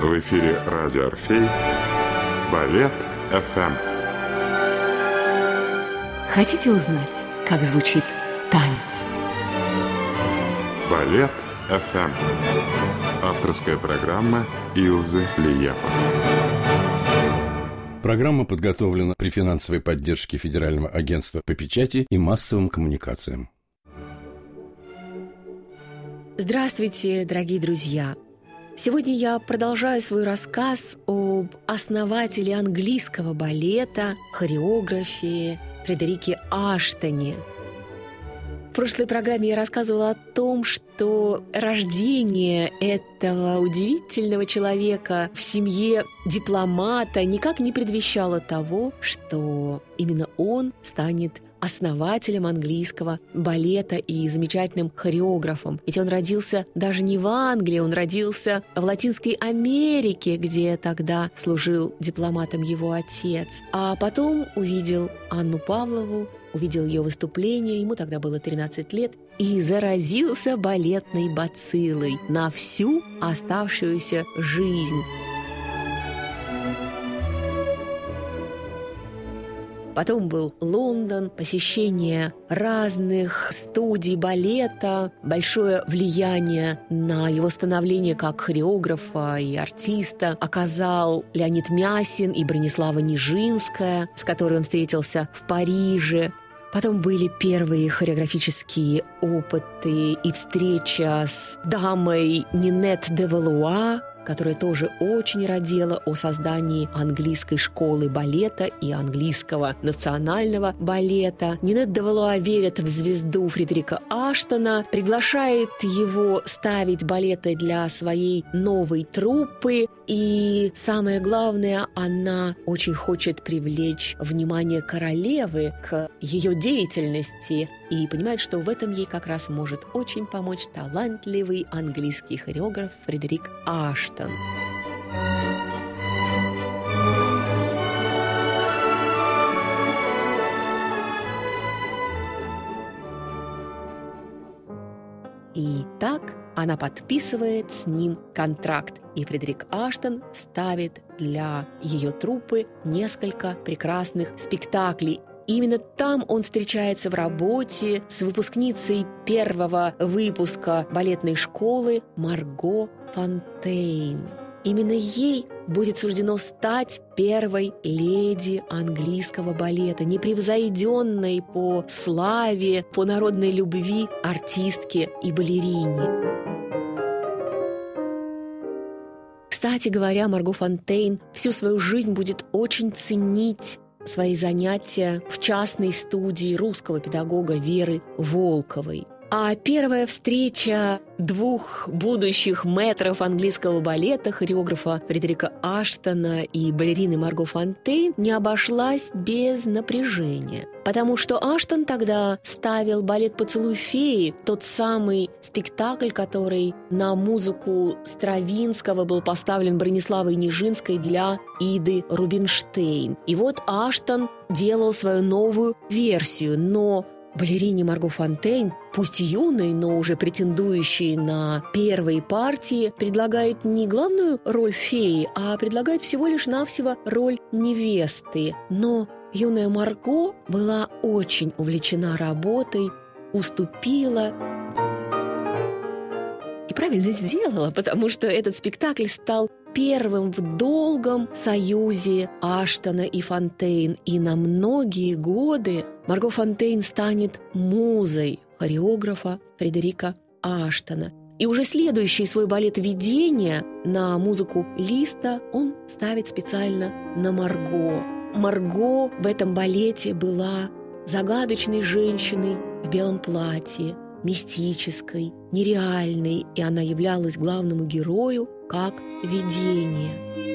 В эфире радио «Орфей» Балет ФМ. Хотите узнать, как звучит танец? Балет ФМ. Авторская программа Илзы Лиепа. Программа подготовлена при финансовой поддержке Федерального агентства по печати и массовым коммуникациям. Здравствуйте, дорогие друзья! Сегодня я продолжаю свой рассказ об основателе английского балета, хореографии Фредерике Аштоне. В прошлой программе я рассказывала о том, что рождение этого удивительного человека в семье дипломата никак не предвещало того, что именно он станет основателем английского балета и замечательным хореографом. Ведь он родился даже не в Англии, он родился в Латинской Америке, где тогда служил дипломатом его отец. А потом увидел Анну Павлову, увидел ее выступление, ему тогда было 13 лет, и заразился балетной бациллой на всю оставшуюся жизнь. Потом был Лондон, посещение разных студий балета, большое влияние на его становление как хореографа и артиста оказал Леонид Мясин и Бронислава Нижинская, с которой он встретился в Париже. Потом были первые хореографические опыты и встреча с дамой Нинет де Валуа, которая тоже очень родила о создании английской школы балета и английского национального балета. Нинет де верит в звезду Фредерика Аштона, приглашает его ставить балеты для своей новой труппы, и самое главное, она очень хочет привлечь внимание королевы к ее деятельности и понимает, что в этом ей как раз может очень помочь талантливый английский хореограф Фредерик Аштон. И так она подписывает с ним контракт, и Фредерик Аштон ставит для ее труппы несколько прекрасных спектаклей. Именно там он встречается в работе с выпускницей первого выпуска балетной школы Марго Фонтейн. Именно ей будет суждено стать первой леди английского балета, непревзойденной по славе, по народной любви артистке и балерине. Кстати говоря, Марго Фонтейн всю свою жизнь будет очень ценить свои занятия в частной студии русского педагога Веры Волковой. А первая встреча двух будущих метров английского балета, хореографа Фредерика Аштона и балерины Марго Фонтейн, не обошлась без напряжения. Потому что Аштон тогда ставил балет «Поцелуй феи», тот самый спектакль, который на музыку Стравинского был поставлен Брониславой Нижинской для Иды Рубинштейн. И вот Аштон делал свою новую версию, но Балерине Марго Фонтейн, пусть юной, но уже претендующей на первые партии, предлагает не главную роль феи, а предлагает всего лишь навсего роль невесты. Но юная Марго была очень увлечена работой, уступила и правильно сделала, потому что этот спектакль стал первым в долгом союзе Аштона и Фонтейн. И на многие годы Марго Фонтейн станет музой хореографа Фредерика Аштона. И уже следующий свой балет «Видение» на музыку Листа он ставит специально на Марго. Марго в этом балете была загадочной женщиной в белом платье, мистической, нереальной, и она являлась главному герою как видение.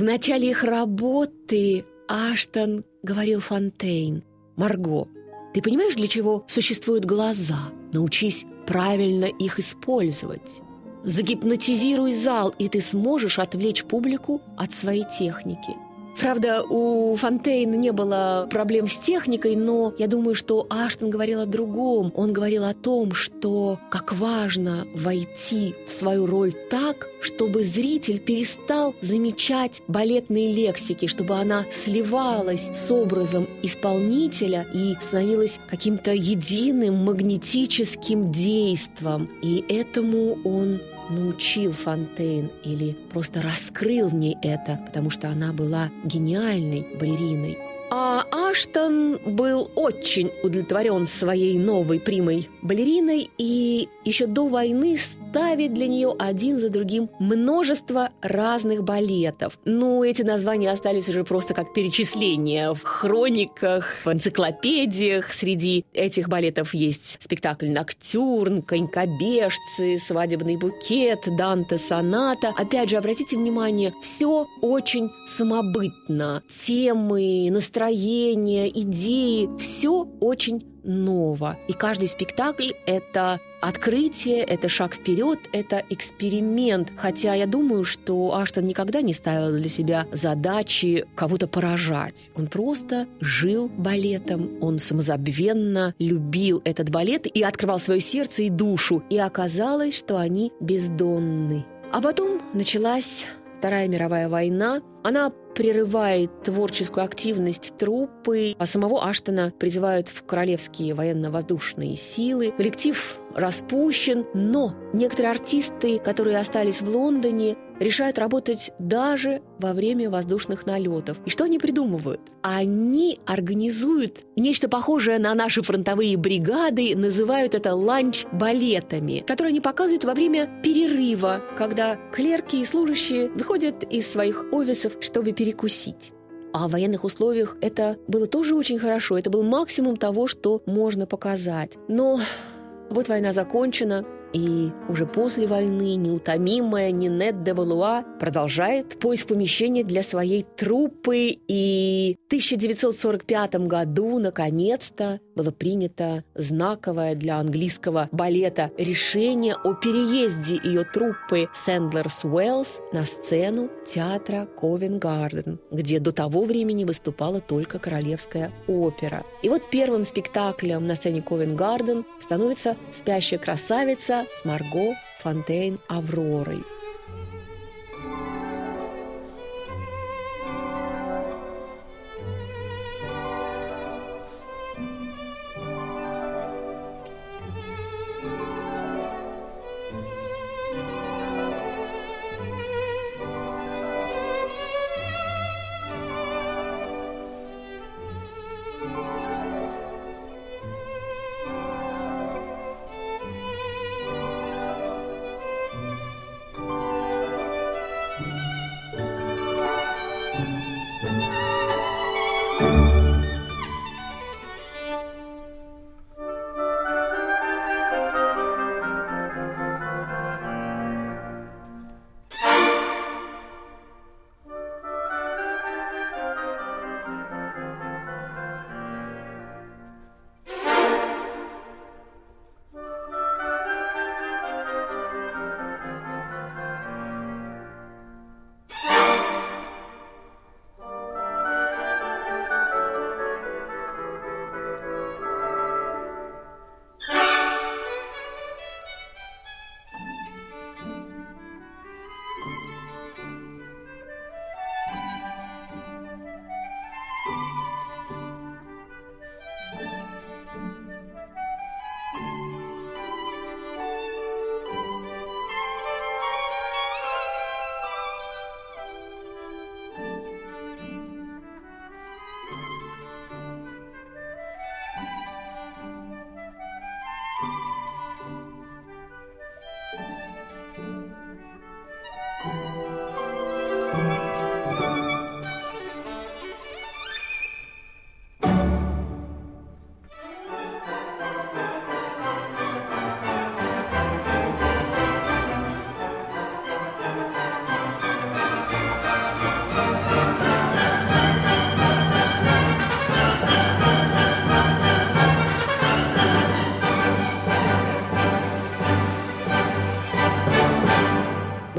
В начале их работы Аштон говорил Фонтейн, «Марго, ты понимаешь, для чего существуют глаза? Научись правильно их использовать. Загипнотизируй зал, и ты сможешь отвлечь публику от своей техники». Правда, у Фонтейна не было проблем с техникой, но я думаю, что Аштон говорил о другом. Он говорил о том, что как важно войти в свою роль так, чтобы зритель перестал замечать балетные лексики, чтобы она сливалась с образом исполнителя и становилась каким-то единым магнетическим действом. И этому он научил Фонтейн или просто раскрыл в ней это, потому что она была гениальной балериной. А Аштон был очень удовлетворен своей новой примой балериной и еще до войны ставит для нее один за другим множество разных балетов. Ну, эти названия остались уже просто как перечисления в хрониках, в энциклопедиях. Среди этих балетов есть спектакль «Ноктюрн», «Конькобежцы», «Свадебный букет», «Данте соната». Опять же, обратите внимание, все очень самобытно. Темы, настроения идеи, все очень ново. И каждый спектакль — это открытие, это шаг вперед, это эксперимент. Хотя я думаю, что Аштон никогда не ставил для себя задачи кого-то поражать. Он просто жил балетом, он самозабвенно любил этот балет и открывал свое сердце и душу. И оказалось, что они бездонны. А потом началась Вторая мировая война, она прерывает творческую активность труппы, а самого Аштона призывают в королевские военно-воздушные силы. Коллектив распущен, но некоторые артисты, которые остались в Лондоне, решают работать даже во время воздушных налетов. И что они придумывают? Они организуют нечто похожее на наши фронтовые бригады, называют это ланч-балетами, которые они показывают во время перерыва, когда клерки и служащие выходят из своих офисов, чтобы перекусить. А в военных условиях это было тоже очень хорошо. Это был максимум того, что можно показать. Но вот война закончена, и уже после войны неутомимая Нинет де Валуа продолжает поиск помещения для своей труппы. И в 1945 году, наконец-то, было принято знаковое для английского балета решение о переезде ее труппы Сэндлерс Уэллс на сцену театра Ковен-Гарден, где до того времени выступала только Королевская опера. И вот первым спектаклем на сцене Ковен-Гарден становится «Спящая красавица» с Марго Фонтейн Авророй.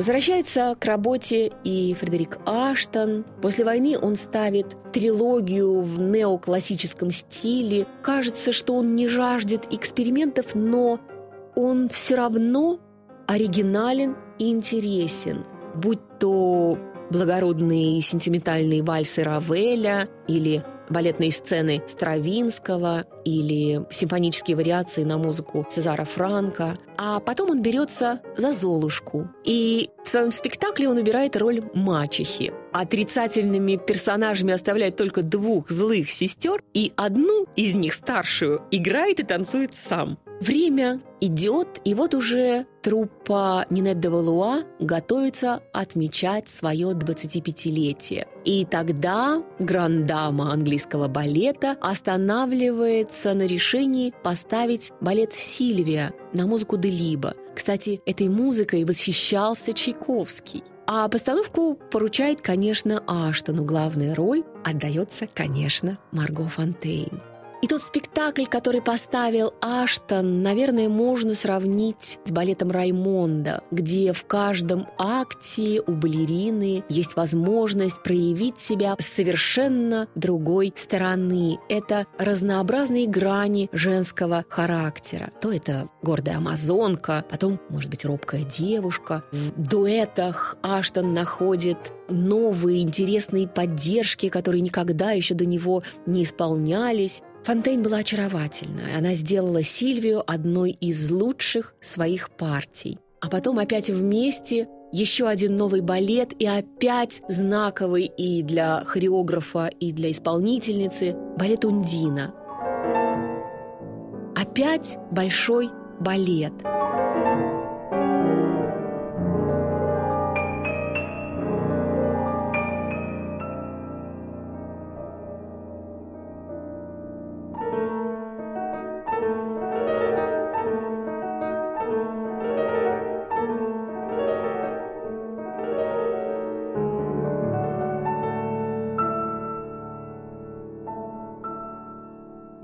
Возвращается к работе и Фредерик Аштон. После войны он ставит трилогию в неоклассическом стиле. Кажется, что он не жаждет экспериментов, но он все равно оригинален и интересен. Будь то благородные сентиментальные вальсы Равеля или балетные сцены Стравинского или симфонические вариации на музыку Цезара Франка. А потом он берется за Золушку. И в своем спектакле он убирает роль мачехи. Отрицательными персонажами оставляет только двух злых сестер, и одну из них, старшую, играет и танцует сам. Время идет, и вот уже труппа Нинет де Валуа готовится отмечать свое 25-летие. И тогда грандама английского балета останавливается на решении поставить балет «Сильвия» на музыку Делиба. Кстати, этой музыкой восхищался Чайковский. А постановку поручает, конечно, Аштону. Главная роль отдается, конечно, Марго Фонтейн. И тот спектакль, который поставил Аштон, наверное, можно сравнить с балетом Раймонда, где в каждом акте у балерины есть возможность проявить себя с совершенно другой стороны. Это разнообразные грани женского характера. То это гордая амазонка, потом, может быть, робкая девушка. В дуэтах Аштон находит новые интересные поддержки, которые никогда еще до него не исполнялись. Фонтейн была очаровательна. Она сделала Сильвию одной из лучших своих партий. А потом опять вместе еще один новый балет и опять знаковый и для хореографа, и для исполнительницы балет «Ундина». Опять большой балет –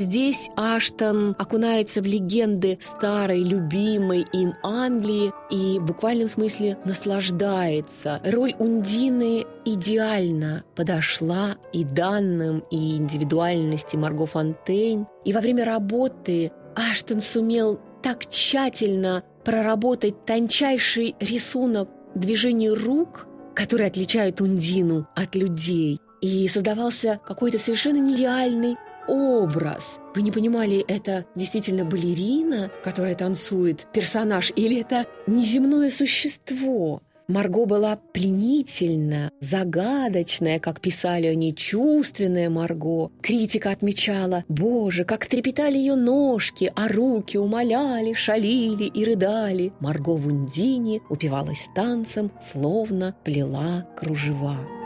Здесь Аштон окунается в легенды старой, любимой им Англии и в буквальном смысле наслаждается. Роль Ундины идеально подошла и данным, и индивидуальности Марго Фонтейн. И во время работы Аштон сумел так тщательно проработать тончайший рисунок движений рук, которые отличают Ундину от людей. И создавался какой-то совершенно нереальный образ. Вы не понимали, это действительно балерина, которая танцует, персонаж, или это неземное существо? Марго была пленительна, загадочная, как писали они, чувственная Марго. Критика отмечала, боже, как трепетали ее ножки, а руки умоляли, шалили и рыдали. Марго в Ундине упивалась танцем, словно плела кружева.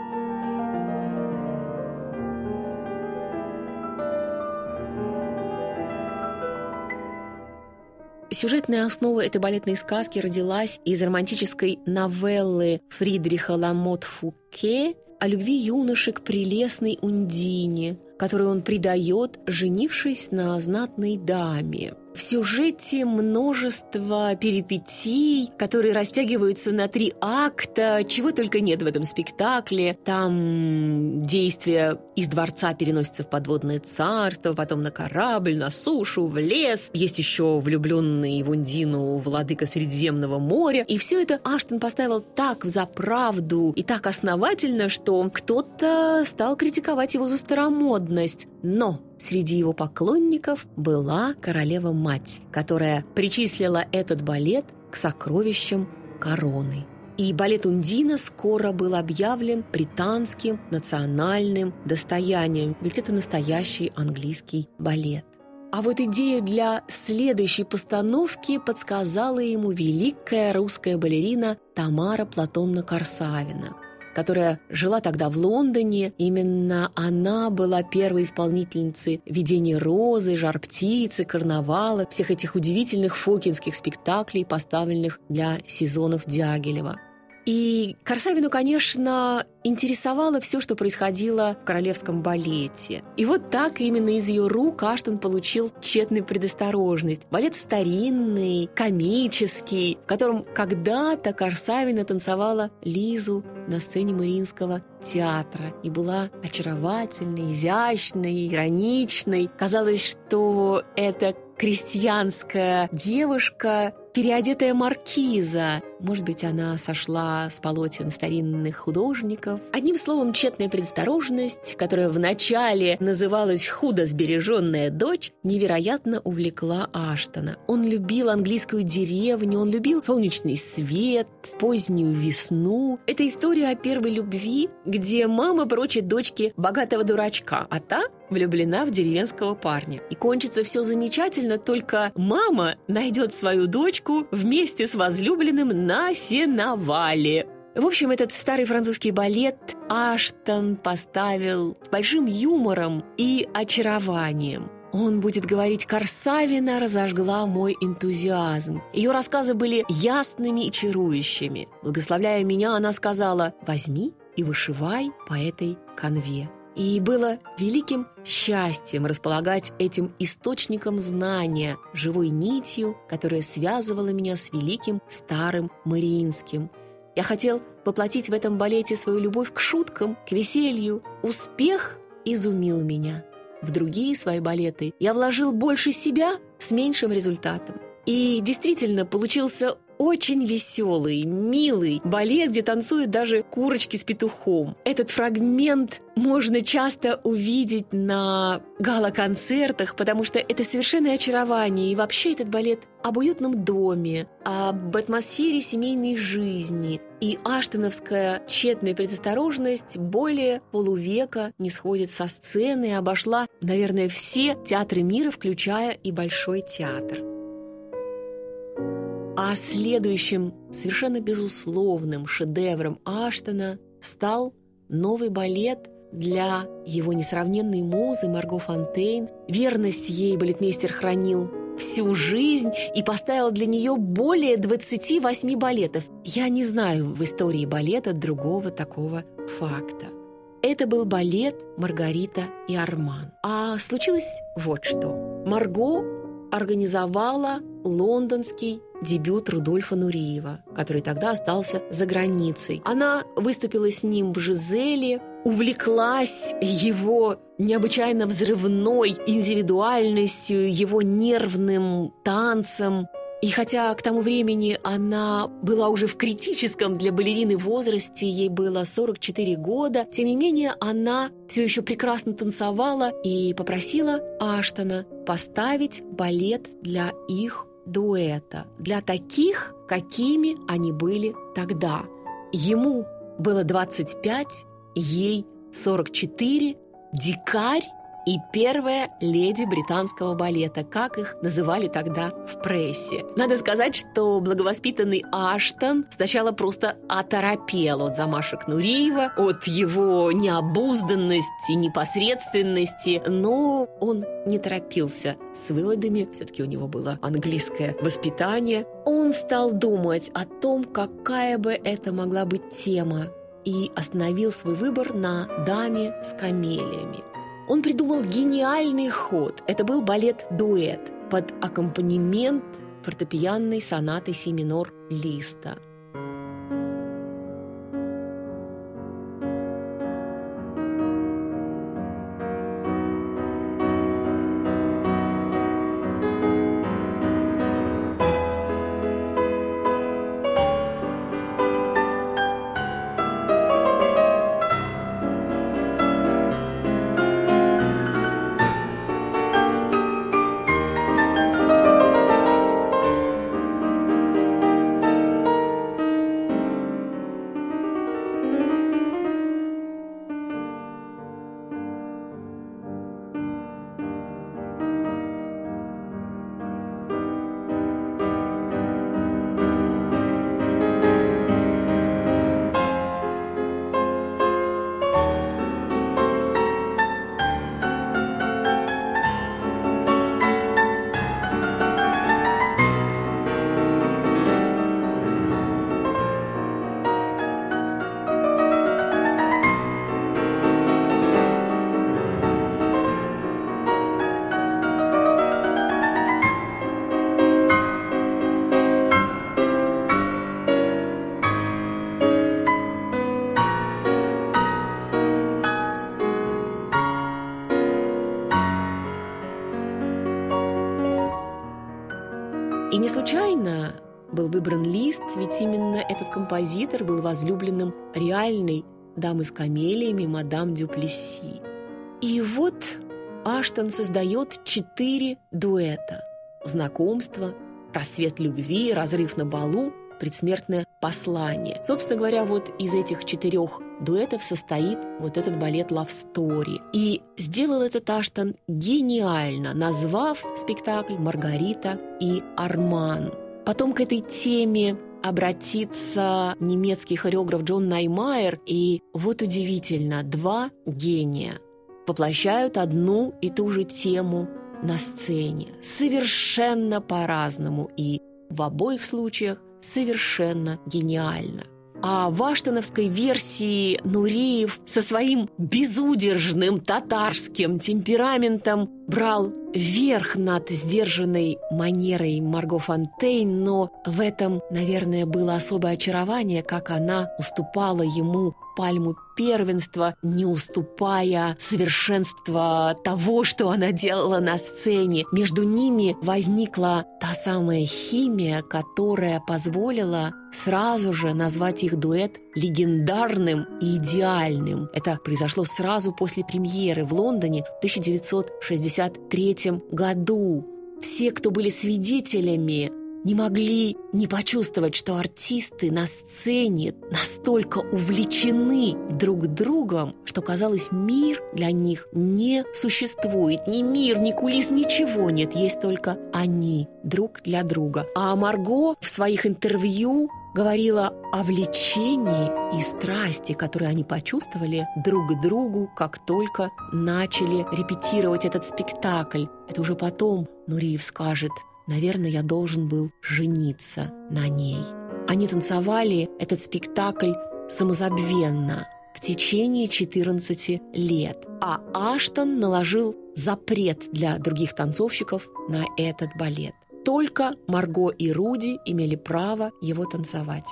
Сюжетная основа этой балетной сказки родилась из романтической новеллы Фридриха Ламот Фуке о любви юноши к прелестной Ундине, которую он придает, женившись на знатной даме. В сюжете множество перипетий, которые растягиваются на три акта, чего только нет в этом спектакле. Там действия из дворца переносятся в подводное царство, потом на корабль, на сушу, в лес. Есть еще влюбленный в Ундину владыка Средиземного моря. И все это Аштон поставил так за правду и так основательно, что кто-то стал критиковать его за старомодность. Но среди его поклонников была королева-мать, которая причислила этот балет к сокровищам короны. И балет Ундина скоро был объявлен британским национальным достоянием, ведь это настоящий английский балет. А вот идею для следующей постановки подсказала ему великая русская балерина Тамара Платонна Корсавина – которая жила тогда в Лондоне. Именно она была первой исполнительницей «Видения розы», «Жар птицы», «Карнавала», всех этих удивительных фокинских спектаклей, поставленных для сезонов Дягилева. И Корсавину, конечно, интересовало все, что происходило в королевском балете. И вот так именно из ее рук Аштон получил тщетную предосторожность. Балет старинный, комический, в котором когда-то Корсавина танцевала Лизу на сцене Мариинского театра и была очаровательной, изящной, ироничной. Казалось, что это крестьянская девушка переодетая маркиза. Может быть, она сошла с полотен старинных художников. Одним словом, тщетная предосторожность, которая вначале называлась «худо сбереженная дочь», невероятно увлекла Аштона. Он любил английскую деревню, он любил солнечный свет, позднюю весну. Это история о первой любви, где мама прочит дочке богатого дурачка, а та влюблена в деревенского парня. И кончится все замечательно, только мама найдет свою дочку вместе с возлюбленным на сеновале. В общем, этот старый французский балет Аштон поставил с большим юмором и очарованием. Он будет говорить «Корсавина разожгла мой энтузиазм». Ее рассказы были ясными и чарующими. Благословляя меня, она сказала «Возьми и вышивай по этой конве». И было великим счастьем располагать этим источником знания, живой нитью, которая связывала меня с великим старым Мариинским. Я хотел воплотить в этом балете свою любовь к шуткам, к веселью. Успех изумил меня. В другие свои балеты я вложил больше себя с меньшим результатом. И действительно получился очень веселый, милый балет, где танцуют даже курочки с петухом. Этот фрагмент можно часто увидеть на гала-концертах, потому что это совершенное очарование. И вообще этот балет об уютном доме, об атмосфере семейной жизни. И аштоновская тщетная предосторожность более полувека не сходит со сцены и обошла, наверное, все театры мира, включая и Большой театр. А следующим, совершенно безусловным шедевром Аштона стал новый балет для его несравненной музы Марго Фонтейн. Верность ей балетмейстер хранил всю жизнь и поставил для нее более 28 балетов. Я не знаю в истории балета другого такого факта. Это был балет «Маргарита и Арман». А случилось вот что. Марго организовала лондонский дебют Рудольфа Нуриева, который тогда остался за границей. Она выступила с ним в Жизеле, увлеклась его необычайно взрывной индивидуальностью, его нервным танцем, и хотя к тому времени она была уже в критическом для балерины возрасте, ей было 44 года, тем не менее она все еще прекрасно танцевала и попросила Аштона поставить балет для их дуэта, для таких, какими они были тогда. Ему было 25, ей 44, дикарь и первая леди британского балета, как их называли тогда в прессе. Надо сказать, что благовоспитанный Аштон сначала просто оторопел от замашек Нуриева, от его необузданности, непосредственности, но он не торопился с выводами, все-таки у него было английское воспитание. Он стал думать о том, какая бы это могла быть тема, и остановил свой выбор на «Даме с камелиями». Он придумал гениальный ход. Это был балет-дуэт под аккомпанемент фортепианной сонаты си минор Листа – не случайно был выбран лист, ведь именно этот композитор был возлюбленным реальной дамы с камелиями мадам Дюплесси. И вот Аштон создает четыре дуэта. Знакомство, рассвет любви, разрыв на балу, предсмертное послание. Собственно говоря, вот из этих четырех дуэтов состоит вот этот балет «Love Story». И сделал этот Аштон гениально, назвав спектакль «Маргарита и Арман». Потом к этой теме обратится немецкий хореограф Джон Наймайер, и вот удивительно, два гения воплощают одну и ту же тему на сцене совершенно по-разному и в обоих случаях совершенно гениально. А в аштоновской версии Нуриев со своим безудержным татарским темпераментом брал верх над сдержанной манерой Марго Фонтейн, но в этом, наверное, было особое очарование, как она уступала ему пальму первенства, не уступая совершенства того, что она делала на сцене. Между ними возникла та самая химия, которая позволила сразу же назвать их дуэт легендарным и идеальным. Это произошло сразу после премьеры в Лондоне в 1963 году. Все, кто были свидетелями не могли не почувствовать, что артисты на сцене настолько увлечены друг другом, что, казалось, мир для них не существует. Ни мир, ни кулис, ничего нет. Есть только они друг для друга. А Марго в своих интервью говорила о влечении и страсти, которые они почувствовали друг к другу, как только начали репетировать этот спектакль. Это уже потом Нуриев скажет – Наверное, я должен был жениться на ней. Они танцевали этот спектакль самозабвенно в течение 14 лет, а Аштон наложил запрет для других танцовщиков на этот балет. Только Марго и Руди имели право его танцевать.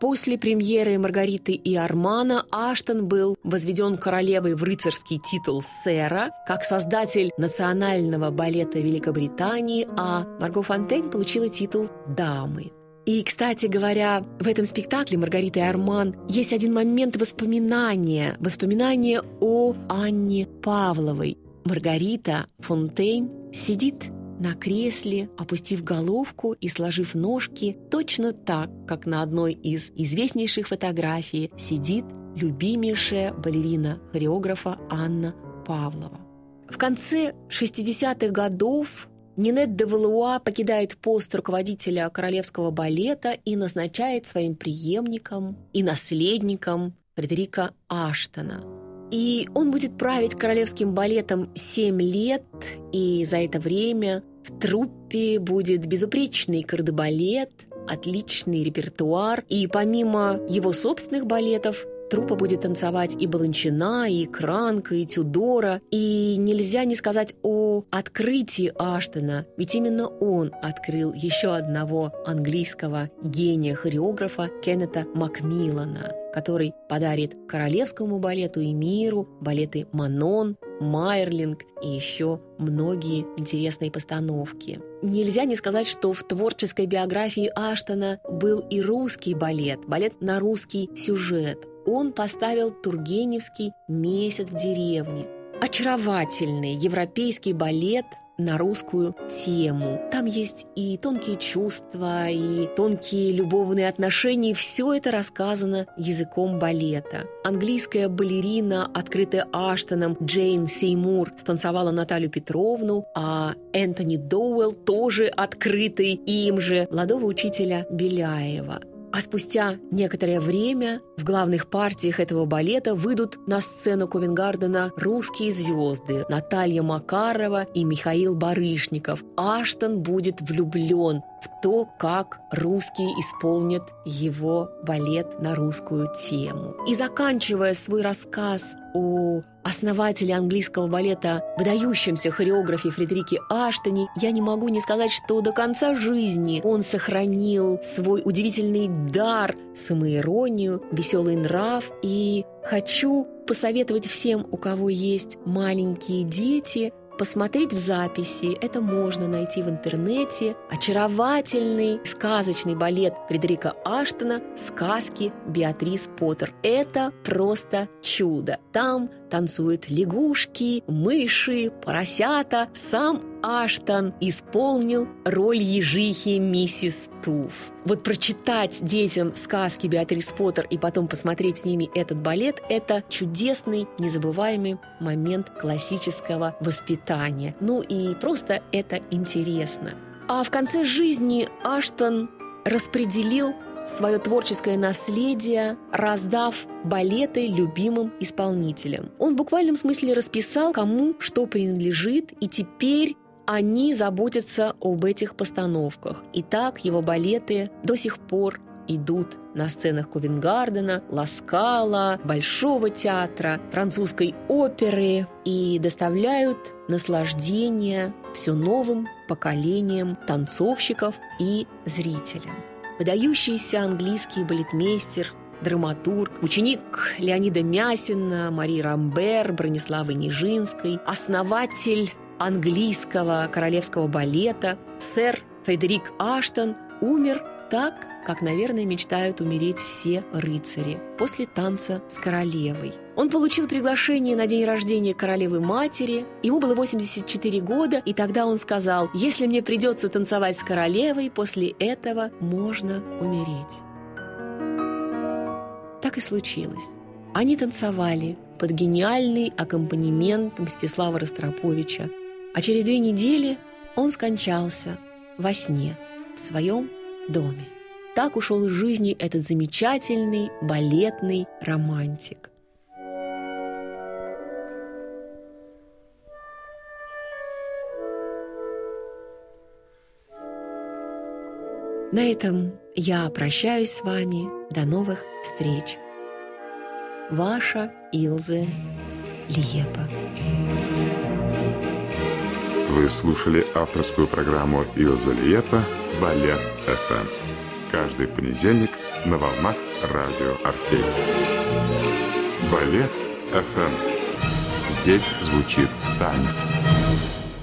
После премьеры «Маргариты и Армана» Аштон был возведен королевой в рыцарский титул сэра, как создатель национального балета Великобритании, а Марго Фонтейн получила титул дамы. И, кстати говоря, в этом спектакле «Маргарита и Арман» есть один момент воспоминания, воспоминания о Анне Павловой. Маргарита Фонтейн сидит на кресле, опустив головку и сложив ножки точно так, как на одной из известнейших фотографий сидит любимейшая балерина хореографа Анна Павлова. В конце 60-х годов Нинет де Валуа покидает пост руководителя королевского балета и назначает своим преемником и наследником Фредерика Аштона. И он будет править королевским балетом 7 лет, и за это время в труппе будет безупречный кардебалет, отличный репертуар, и помимо его собственных балетов Трупа будет танцевать и Баланчина, и Кранка, и Тюдора. И нельзя не сказать о открытии Аштона, ведь именно он открыл еще одного английского гения-хореографа Кеннета Макмиллана, который подарит королевскому балету и миру балеты «Манон», Майерлинг и еще многие интересные постановки. Нельзя не сказать, что в творческой биографии Аштона был и русский балет, балет на русский сюжет. Он поставил Тургеневский «Месяц в деревне». Очаровательный европейский балет – на русскую тему. Там есть и тонкие чувства, и тонкие любовные отношения. Все это рассказано языком балета. Английская балерина, открытая Аштоном, Джейн Сеймур, станцевала Наталью Петровну, а Энтони Доуэлл, тоже открытый им же, молодого учителя Беляева. А спустя некоторое время в главных партиях этого балета выйдут на сцену Ковенгардена русские звезды Наталья Макарова и Михаил Барышников. Аштон будет влюблен в то, как русские исполнят его балет на русскую тему. И заканчивая свой рассказ о основателе английского балета, выдающемся хореографе Фредерике Аштоне, я не могу не сказать, что до конца жизни он сохранил свой удивительный дар, самоиронию, веселый нрав. И хочу посоветовать всем, у кого есть маленькие дети, посмотреть в записи. Это можно найти в интернете. Очаровательный сказочный балет Фредерика Аштона «Сказки Беатрис Поттер». Это просто чудо. Там танцуют лягушки, мыши, поросята. Сам Аштон исполнил роль ежихи миссис Туф. Вот прочитать детям сказки Беатрис Поттер и потом посмотреть с ними этот балет – это чудесный, незабываемый момент классического воспитания. Ну и просто это интересно. А в конце жизни Аштон распределил свое творческое наследие, раздав балеты любимым исполнителям. Он в буквальном смысле расписал, кому что принадлежит, и теперь они заботятся об этих постановках. И так его балеты до сих пор идут на сценах Ковенгардена, Ласкала, Большого театра, французской оперы и доставляют наслаждение все новым поколениям танцовщиков и зрителям. Выдающийся английский балетмейстер драматург, ученик Леонида Мясина, Марии Рамбер, Брониславы Нижинской, основатель английского королевского балета, сэр Фредерик Аштон умер так, как, наверное, мечтают умереть все рыцари, после танца с королевой. Он получил приглашение на день рождения королевы-матери, ему было 84 года, и тогда он сказал, «Если мне придется танцевать с королевой, после этого можно умереть». Так и случилось. Они танцевали под гениальный аккомпанемент Мстислава Ростроповича, а через две недели он скончался во сне в своем доме. Так ушел из жизни этот замечательный балетный романтик. На этом я прощаюсь с вами. До новых встреч. Ваша Илзе Лиепа. Вы слушали авторскую программу Илза Лиепа «Балет ФМ». Каждый понедельник на волнах радио Орфей. Балет ФМ. Здесь звучит танец.